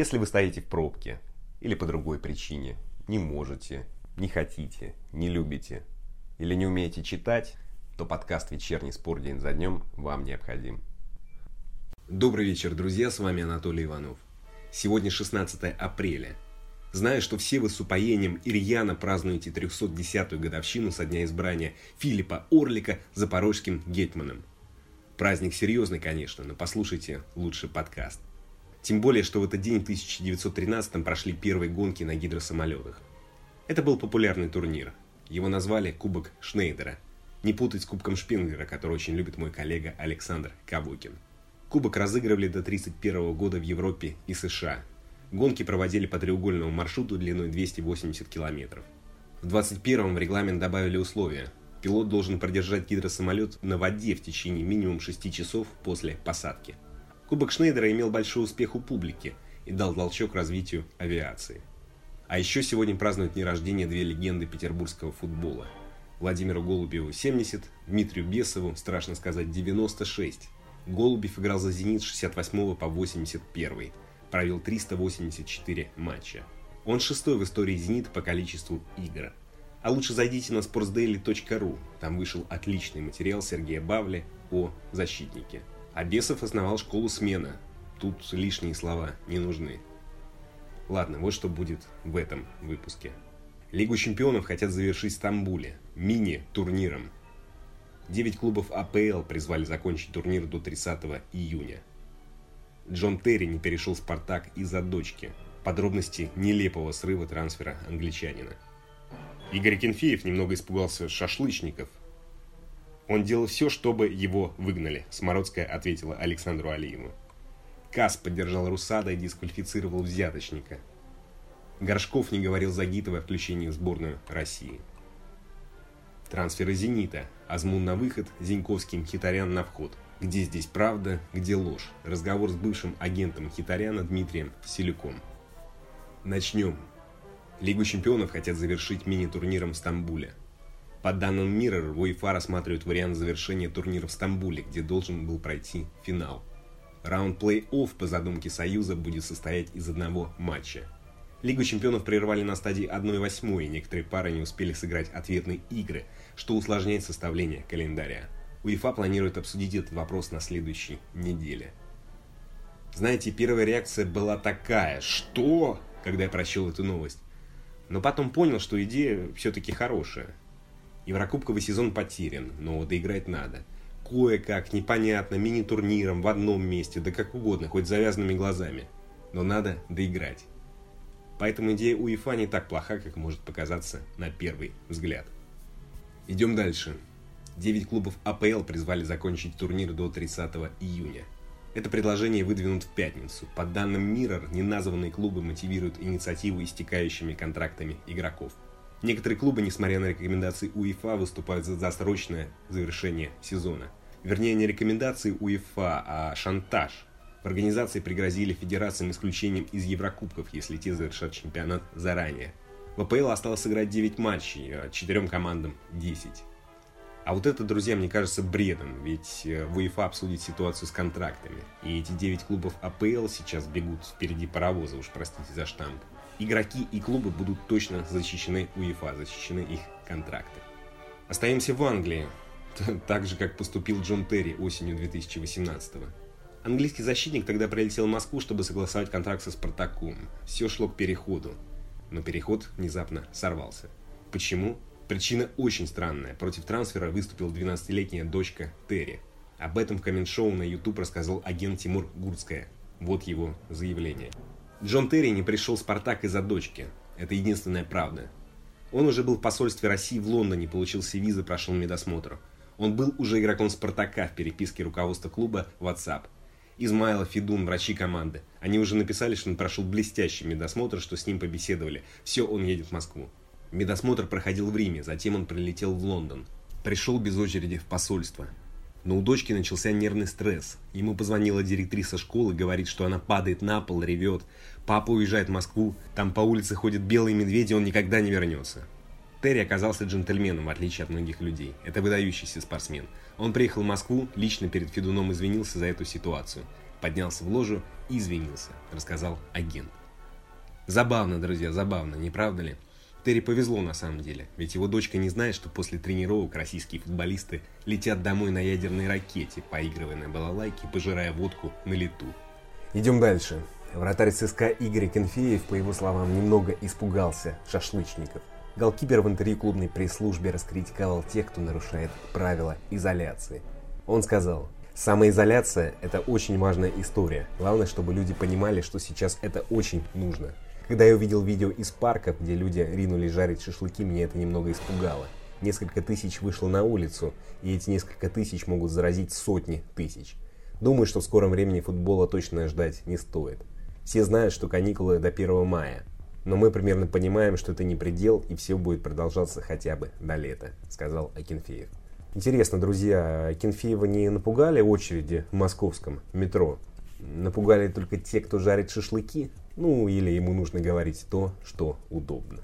Если вы стоите в пробке или по другой причине, не можете, не хотите, не любите или не умеете читать, то подкаст «Вечерний спор день за днем» вам необходим. Добрый вечер, друзья, с вами Анатолий Иванов. Сегодня 16 апреля. Знаю, что все вы с упоением и празднуете 310-ю годовщину со дня избрания Филиппа Орлика запорожским гетманом. Праздник серьезный, конечно, но послушайте лучше подкаст. Тем более, что в этот день в 1913 прошли первые гонки на гидросамолетах. Это был популярный турнир. Его назвали Кубок Шнейдера. Не путать с Кубком Шпинглера, который очень любит мой коллега Александр Кавукин. Кубок разыгрывали до 1931 года в Европе и США. Гонки проводили по треугольному маршруту длиной 280 километров. В 21-м в регламент добавили условия. Пилот должен продержать гидросамолет на воде в течение минимум 6 часов после посадки. Кубок Шнейдера имел большой успех у публики и дал толчок развитию авиации. А еще сегодня празднуют дни рождения две легенды петербургского футбола. Владимиру Голубеву 70, Дмитрию Бесову, страшно сказать, 96. Голубев играл за «Зенит» с 68 по 81, провел 384 матча. Он шестой в истории «Зенит» по количеству игр. А лучше зайдите на sportsdaily.ru, там вышел отличный материал Сергея Бавли о защитнике. А Бесов основал школу смена. Тут лишние слова не нужны. Ладно, вот что будет в этом выпуске. Лигу чемпионов хотят завершить в Стамбуле, мини-турниром. Девять клубов АПЛ призвали закончить турнир до 30 июня. Джон Терри не перешел в «Спартак» из-за дочки. Подробности нелепого срыва трансфера англичанина. Игорь Кенфеев немного испугался шашлычников, он делал все, чтобы его выгнали, Смородская ответила Александру Алиеву. КАС поддержал Русада и дисквалифицировал взяточника. Горшков не говорил Загитовой о включении в сборную России. Трансферы «Зенита». Азмун на выход, Зиньковский Хитарян на вход. Где здесь правда, где ложь? Разговор с бывшим агентом Хитаряна Дмитрием Селюком. Начнем. Лигу чемпионов хотят завершить мини-турниром в Стамбуле. По данным Mirror, УЕФА рассматривает вариант завершения турнира в Стамбуле, где должен был пройти финал. Раунд плей-офф по задумке Союза будет состоять из одного матча. Лигу чемпионов прервали на стадии 1-8, и некоторые пары не успели сыграть ответные игры, что усложняет составление календаря. УЕФА планирует обсудить этот вопрос на следующей неделе. Знаете, первая реакция была такая «Что?», когда я прочел эту новость. Но потом понял, что идея все-таки хорошая. Еврокубковый сезон потерян, но доиграть надо. Кое-как, непонятно, мини-турниром, в одном месте, да как угодно, хоть завязанными глазами. Но надо доиграть. Поэтому идея УЕФА не так плоха, как может показаться на первый взгляд. Идем дальше. Девять клубов АПЛ призвали закончить турнир до 30 июня. Это предложение выдвинут в пятницу. По данным Mirror, неназванные клубы мотивируют инициативу истекающими контрактами игроков – Некоторые клубы, несмотря на рекомендации УЕФА, выступают за досрочное завершение сезона. Вернее, не рекомендации УЕФА, а шантаж. В организации пригрозили федерациям исключением из Еврокубков, если те завершат чемпионат заранее. В АПЛ осталось сыграть 9 матчей, а четырем командам 10. А вот это, друзья, мне кажется бредом, ведь э, УЕФА обсудит ситуацию с контрактами. И эти 9 клубов АПЛ сейчас бегут впереди паровоза, уж простите за штамп игроки и клубы будут точно защищены УЕФА, защищены их контракты. Остаемся в Англии, так же, как поступил Джон Терри осенью 2018 -го. Английский защитник тогда прилетел в Москву, чтобы согласовать контракт со Спартаком. Все шло к переходу. Но переход внезапно сорвался. Почему? Причина очень странная. Против трансфера выступила 12-летняя дочка Терри. Об этом в коммент-шоу на YouTube рассказал агент Тимур Гурцкая. Вот его заявление. Джон Терри не пришел в «Спартак» из-за дочки. Это единственная правда. Он уже был в посольстве России в Лондоне, получил все визы, прошел медосмотр. Он был уже игроком «Спартака» в переписке руководства клуба WhatsApp. Измайлов, Федун, врачи команды. Они уже написали, что он прошел блестящий медосмотр, что с ним побеседовали. Все, он едет в Москву. Медосмотр проходил в Риме, затем он прилетел в Лондон. Пришел без очереди в посольство. Но у дочки начался нервный стресс. Ему позвонила директриса школы, говорит, что она падает на пол, ревет. Папа уезжает в Москву, там по улице ходят белые медведи, он никогда не вернется. Терри оказался джентльменом, в отличие от многих людей. Это выдающийся спортсмен. Он приехал в Москву, лично перед Федуном извинился за эту ситуацию. поднялся в ложу и извинился, рассказал агент. Забавно, друзья, забавно, не правда ли? Терри повезло на самом деле, ведь его дочка не знает, что после тренировок российские футболисты летят домой на ядерной ракете, поигрывая на балалайке пожирая водку на лету. Идем дальше. Вратарь ЦСКА Игорь Кенфеев, по его словам, немного испугался шашлычников. Голкипер в интервью клубной пресс-службе раскритиковал тех, кто нарушает правила изоляции. Он сказал, самоизоляция – это очень важная история. Главное, чтобы люди понимали, что сейчас это очень нужно. Когда я увидел видео из парка, где люди ринулись жарить шашлыки, меня это немного испугало. Несколько тысяч вышло на улицу, и эти несколько тысяч могут заразить сотни тысяч. Думаю, что в скором времени футбола точно ждать не стоит. Все знают, что каникулы до 1 мая. Но мы примерно понимаем, что это не предел, и все будет продолжаться хотя бы до лета, сказал Акинфеев. Интересно, друзья, Акинфеева не напугали очереди в московском метро? Напугали только те, кто жарит шашлыки? Ну, или ему нужно говорить то, что удобно.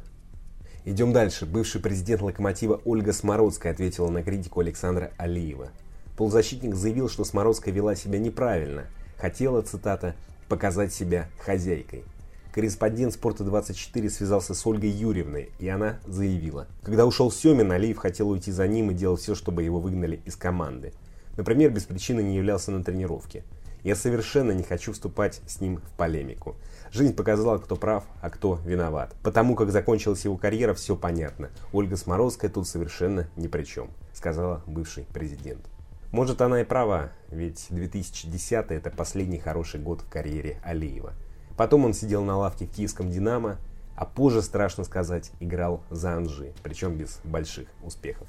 Идем дальше. Бывший президент «Локомотива» Ольга Смородская ответила на критику Александра Алиева. Полузащитник заявил, что Смородская вела себя неправильно. Хотела, цитата, «показать себя хозяйкой». Корреспондент «Спорта-24» связался с Ольгой Юрьевной, и она заявила. Когда ушел Семин, Алиев хотел уйти за ним и делал все, чтобы его выгнали из команды. Например, без причины не являлся на тренировке. Я совершенно не хочу вступать с ним в полемику. Жизнь показала, кто прав, а кто виноват. Потому как закончилась его карьера, все понятно. Ольга Сморозская тут совершенно ни при чем, сказала бывший президент. Может она и права, ведь 2010 это последний хороший год в карьере Алиева. Потом он сидел на лавке в киевском «Динамо», а позже, страшно сказать, играл за Анжи, причем без больших успехов.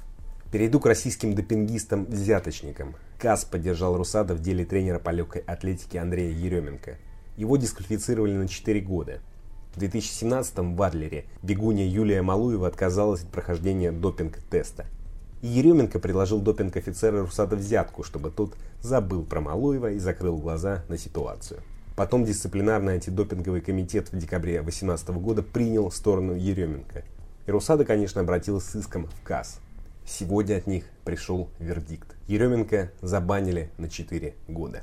Перейду к российским допингистам-взяточникам. КАС поддержал Русада в деле тренера по легкой атлетике Андрея Еременко. Его дисквалифицировали на 4 года. В 2017-м в Адлере бегунья Юлия Малуева отказалась от прохождения допинг-теста. И Еременко предложил допинг-офицера Русада взятку, чтобы тот забыл про Малуева и закрыл глаза на ситуацию. Потом дисциплинарный антидопинговый комитет в декабре 2018 года принял сторону Еременко. И Русада, конечно, обратилась с иском в КАС. Сегодня от них пришел вердикт. Еременко забанили на 4 года.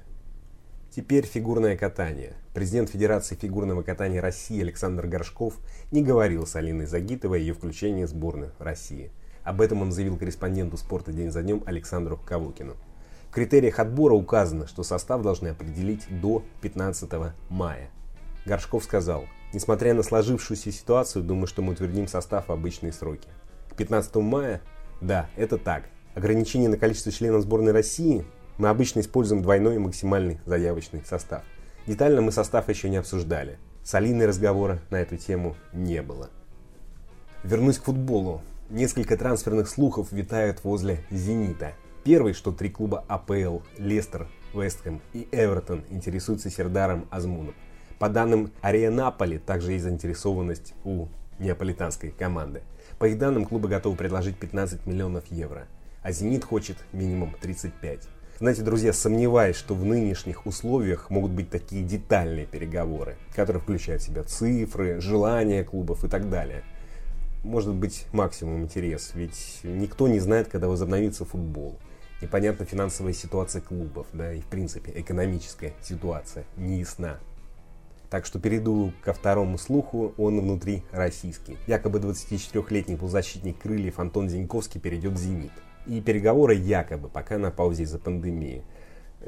Теперь фигурное катание. Президент Федерации фигурного катания России Александр Горшков не говорил с Алиной Загитовой о ее включении в сборную России. Об этом он заявил корреспонденту спорта день за днем Александру Кавукину. В критериях отбора указано, что состав должны определить до 15 мая. Горшков сказал, несмотря на сложившуюся ситуацию, думаю, что мы утвердим состав в обычные сроки. К 15 мая да, это так. Ограничение на количество членов сборной России мы обычно используем двойной максимальный заявочный состав. Детально мы состав еще не обсуждали. Солидной разговора на эту тему не было. Вернусь к футболу. Несколько трансферных слухов витают возле «Зенита». Первый, что три клуба АПЛ – Лестер, Вестхэм и Эвертон интересуются Сердаром Азмуном. По данным Ария Наполи, также есть заинтересованность у неаполитанской команды – по их данным, клубы готовы предложить 15 миллионов евро, а «Зенит» хочет минимум 35. Знаете, друзья, сомневаюсь, что в нынешних условиях могут быть такие детальные переговоры, которые включают в себя цифры, желания клубов и так далее. Может быть максимум интерес, ведь никто не знает, когда возобновится футбол. Непонятна финансовая ситуация клубов, да, и в принципе экономическая ситуация не ясна. Так что перейду ко второму слуху, он внутри российский. Якобы 24-летний полузащитник крыльев Антон Зиньковский перейдет в «Зенит». И переговоры якобы, пока на паузе из-за пандемии.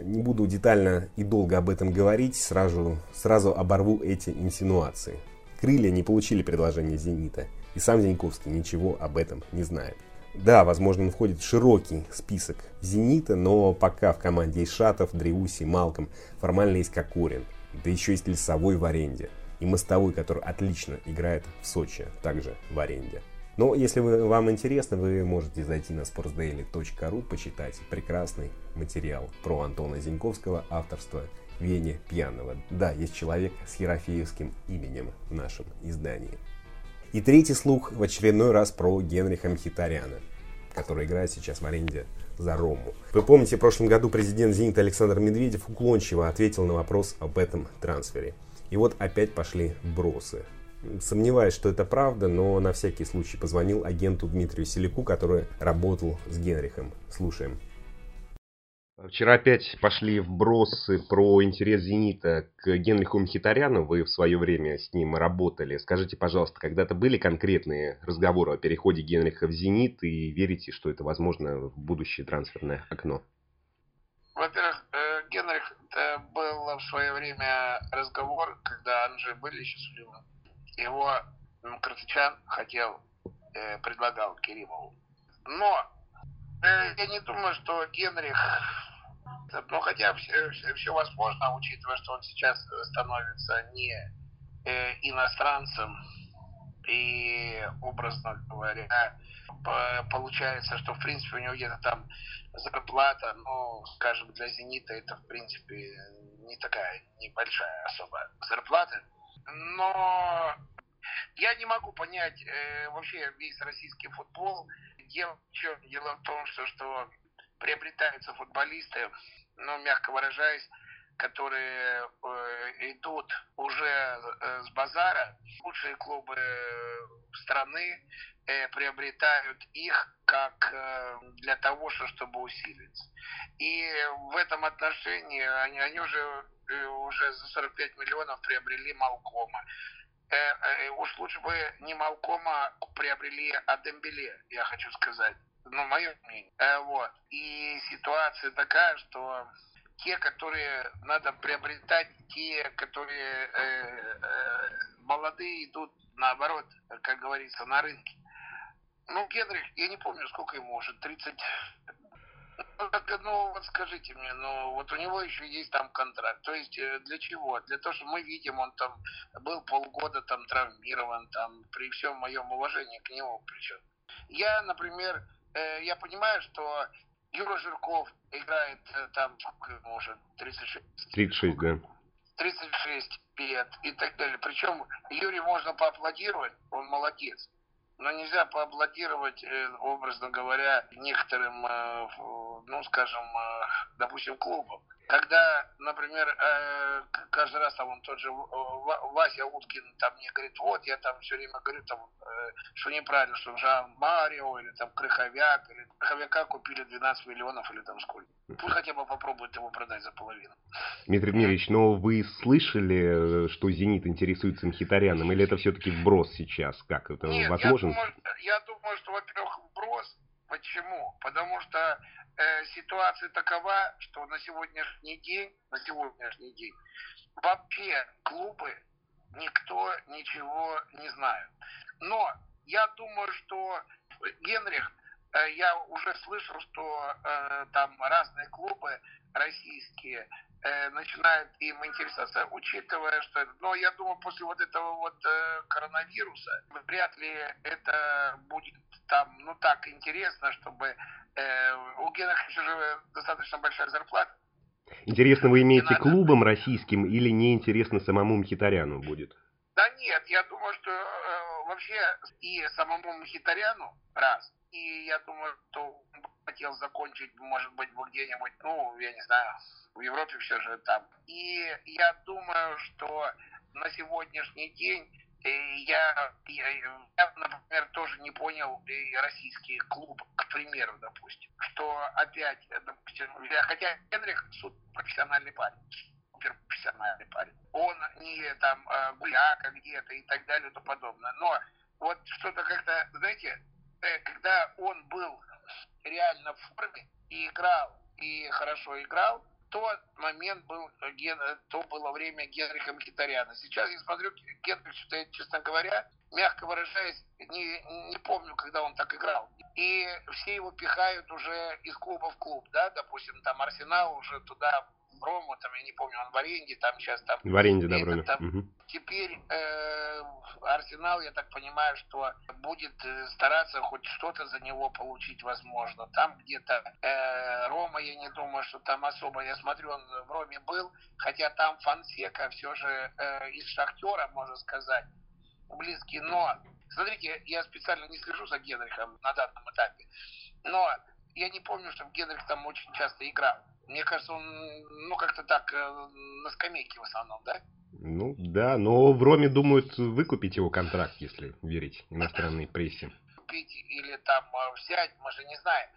Не буду детально и долго об этом говорить, сразу, сразу оборву эти инсинуации. Крылья не получили предложение «Зенита», и сам Зиньковский ничего об этом не знает. Да, возможно, он входит в широкий список «Зенита», но пока в команде есть Шатов, Дреуси, Малком, формально есть Кокорин – да еще есть лесовой в аренде. И мостовой, который отлично играет в Сочи, также в аренде. Но если вы, вам интересно, вы можете зайти на sportsdaily.ru, почитать прекрасный материал про Антона Зиньковского, авторства Вени Пьяного. Да, есть человек с ерофеевским именем в нашем издании. И третий слух в очередной раз про Генриха Мхитаряна, который играет сейчас в аренде за Рому. Вы помните, в прошлом году президент «Зенита» Александр Медведев уклончиво ответил на вопрос об этом трансфере. И вот опять пошли бросы. Сомневаюсь, что это правда, но на всякий случай позвонил агенту Дмитрию Селику, который работал с Генрихом. Слушаем. Вчера опять пошли вбросы про интерес «Зенита» к Генриху Мхитаряну. Вы в свое время с ним работали. Скажите, пожалуйста, когда-то были конкретные разговоры о переходе Генриха в «Зенит» и верите, что это возможно в будущее трансферное окно? Во-первых, э, Генрих, это был в свое время разговор, когда Анжей были счастливы. Его Красичан хотел, э, предлагал Керимову. Но э, я не думаю, что Генрих ну, хотя все, все, все возможно, учитывая, что он сейчас становится не э, иностранцем, и, образно говоря, получается, что, в принципе, у него где-то там зарплата, ну, скажем, для «Зенита» это, в принципе, не такая небольшая особо зарплата. Но я не могу понять э, вообще весь российский футбол. Дело, дело в том, что, что приобретаются футболисты, ну, мягко выражаясь, которые э, идут уже э, с базара. Лучшие клубы э, страны э, приобретают их как э, для того, чтобы усилиться. И в этом отношении они, они уже, э, уже за 45 миллионов приобрели Малкома. Э, э, уж лучше бы не Малкома приобрели, а Дембеле, я хочу сказать ну, мое мнение. Э, вот. И ситуация такая, что те, которые надо приобретать, те, которые э, э, молодые идут наоборот, как говорится, на рынке. Ну, Генрих, я не помню, сколько ему уже, 30... Ну, ну, вот скажите мне, ну, вот у него еще есть там контракт. То есть э, для чего? Для того, что мы видим, он там был полгода там травмирован, там, при всем моем уважении к нему причем. Я, например, Э, я понимаю, что Юра Жирков играет э, там, может, 36. 36, да. 36 лет и так далее. Причем Юре можно поаплодировать, он молодец. Но нельзя поаплодировать, э, образно говоря, некоторым, ну, скажем, допустим, клубам. Когда, например, э, каждый раз там он тот же Вася Уткин там мне говорит, вот я там все время говорю, там, э, что неправильно, что Жан Марио или там Крыховяк, или Крыховяка купили 12 миллионов или там сколько. Пусть хотя бы попробует его продать за половину. Дмитрий Дмитриевич, но вы слышали, э, что «Зенит» интересуется Мхитаряном, или это все-таки вброс сейчас? Как это Нет, возможно? Я думаю, я думаю, что, во-первых, вброс. Почему? Потому что э, ситуация такова, что на сегодняшний день, на сегодняшний день вообще клубы никто ничего не знает. Но я думаю, что Генрих, э, я уже слышал, что э, там разные клубы российские э, начинают им интересоваться, учитывая, что... Но я думаю, после вот этого вот э, коронавируса вряд ли это будет там, ну так, интересно, чтобы Э, у Генриховича же достаточно большая зарплата. Интересно, вы имеете надо... клубом российским или неинтересно самому Мхитаряну будет? Да нет, я думаю, что э, вообще и самому Мхитаряну раз, и я думаю, что хотел закончить, может быть, где-нибудь, ну, я не знаю, в Европе все же там. И я думаю, что на сегодняшний день я, я, я, например, тоже не понял и российский клуб, к примеру, допустим, что опять, допустим, хотя Генрих профессиональный парень, супер профессиональный парень, он не там э, гуляка где-то и так далее и тому подобное, но вот что-то как-то, знаете, э, когда он был реально в форме и играл, и хорошо играл, тот момент был, то было время Генриха Мхитаряна. Сейчас я смотрю, Генрих, что честно говоря, мягко выражаясь, не, не помню, когда он так играл. И все его пихают уже из клуба в клуб, да, допустим, там Арсенал уже туда Рому, там, я не помню, он в аренде, там сейчас там... В аренде, да, Броме. Угу. Теперь э, Арсенал, я так понимаю, что будет э, стараться хоть что-то за него получить, возможно. Там где-то э, Рома, я не думаю, что там особо, я смотрю, он в Роме был, хотя там Фансека все же э, из Шахтера, можно сказать, близкий, но... Смотрите, я специально не слежу за Генрихом на данном этапе, но я не помню, что Генрих там очень часто играл. Мне кажется, он, ну, как-то так, э, на скамейке в основном, да? Ну, да, но в Роме думают выкупить его контракт, если верить иностранной прессе. Купить или там э, взять, мы же не знаем.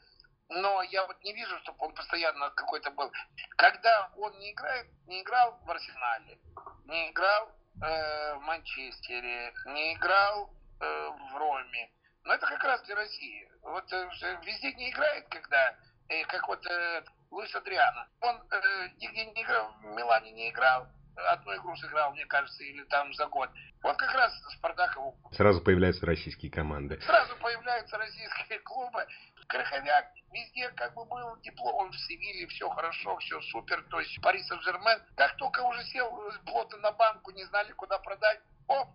но я вот не вижу, чтобы он постоянно какой-то был. Когда он не играет, не играл в Арсенале, не играл э, в Манчестере, не играл э, в Роме, но это как раз для России. Вот э, везде не играет, когда, э, как вот э, Луис Адриано. Он э, нигде не играл, в Милане не играл, одну игру сыграл, мне кажется, или там за год. Вот как раз Спартак его... Сразу появляются российские команды. Сразу появляются российские клубы. Краховяк везде как бы был тепло, он в Севиле, все хорошо, все супер. То есть Пари Сен-Жермен, как только уже сел плотно на банку, не знали, куда продать, оп,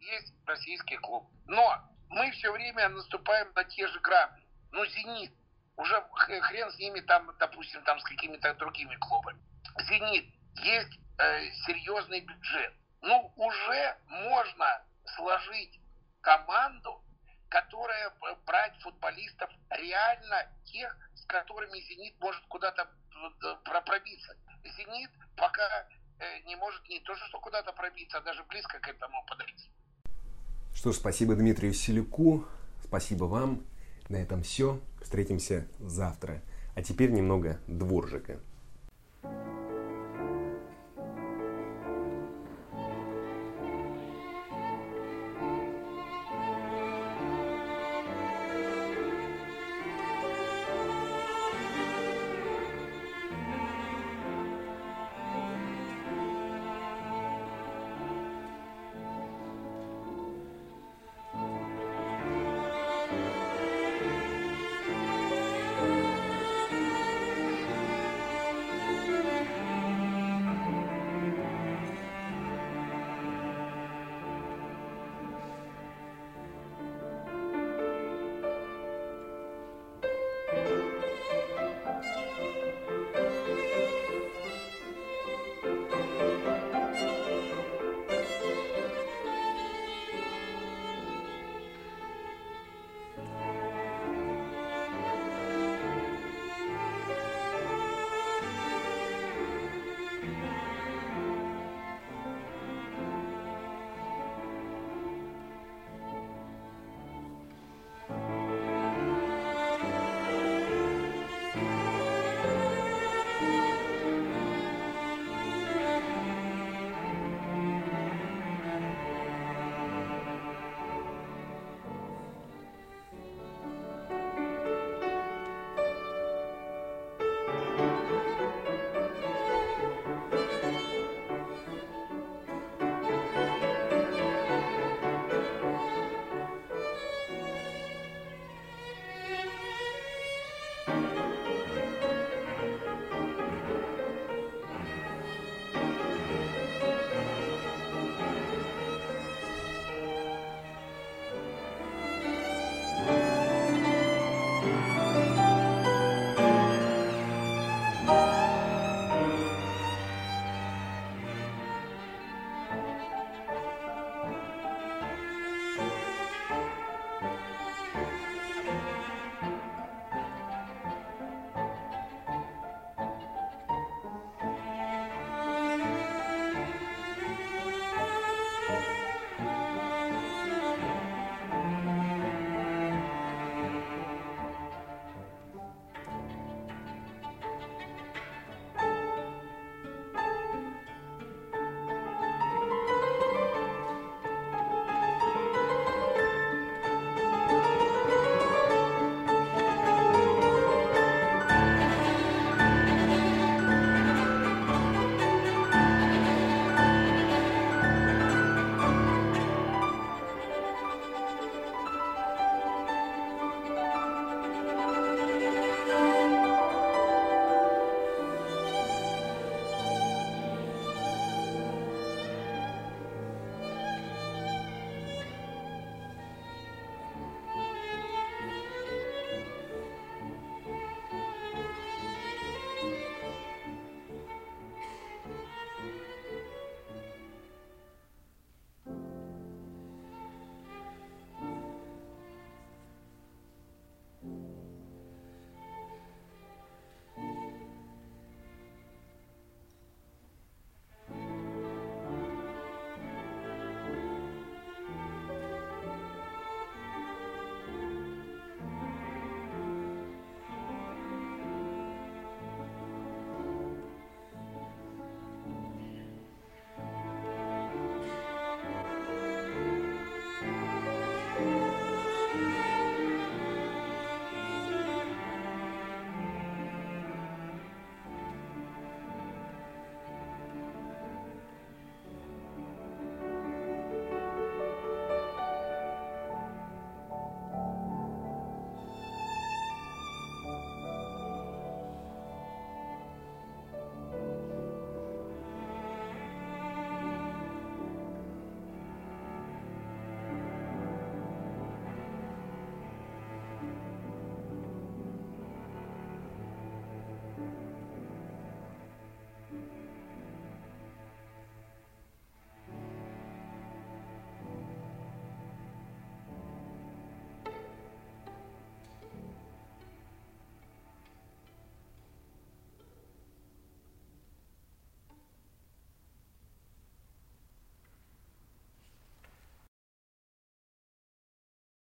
есть российский клуб. Но мы все время наступаем на те же грабли. Ну, «Зенит», уже хрен с ними там, допустим, там с какими-то другими клубами. «Зенит», есть э, серьезный бюджет. Ну, уже можно сложить команду, которая брать футболистов реально тех, с которыми «Зенит» может куда-то пробиться. «Зенит» пока э, не может не то, что куда-то пробиться, а даже близко к этому подойти. Что ж, спасибо Дмитрию Селюку, спасибо вам. На этом все. Встретимся завтра. А теперь немного дворжика.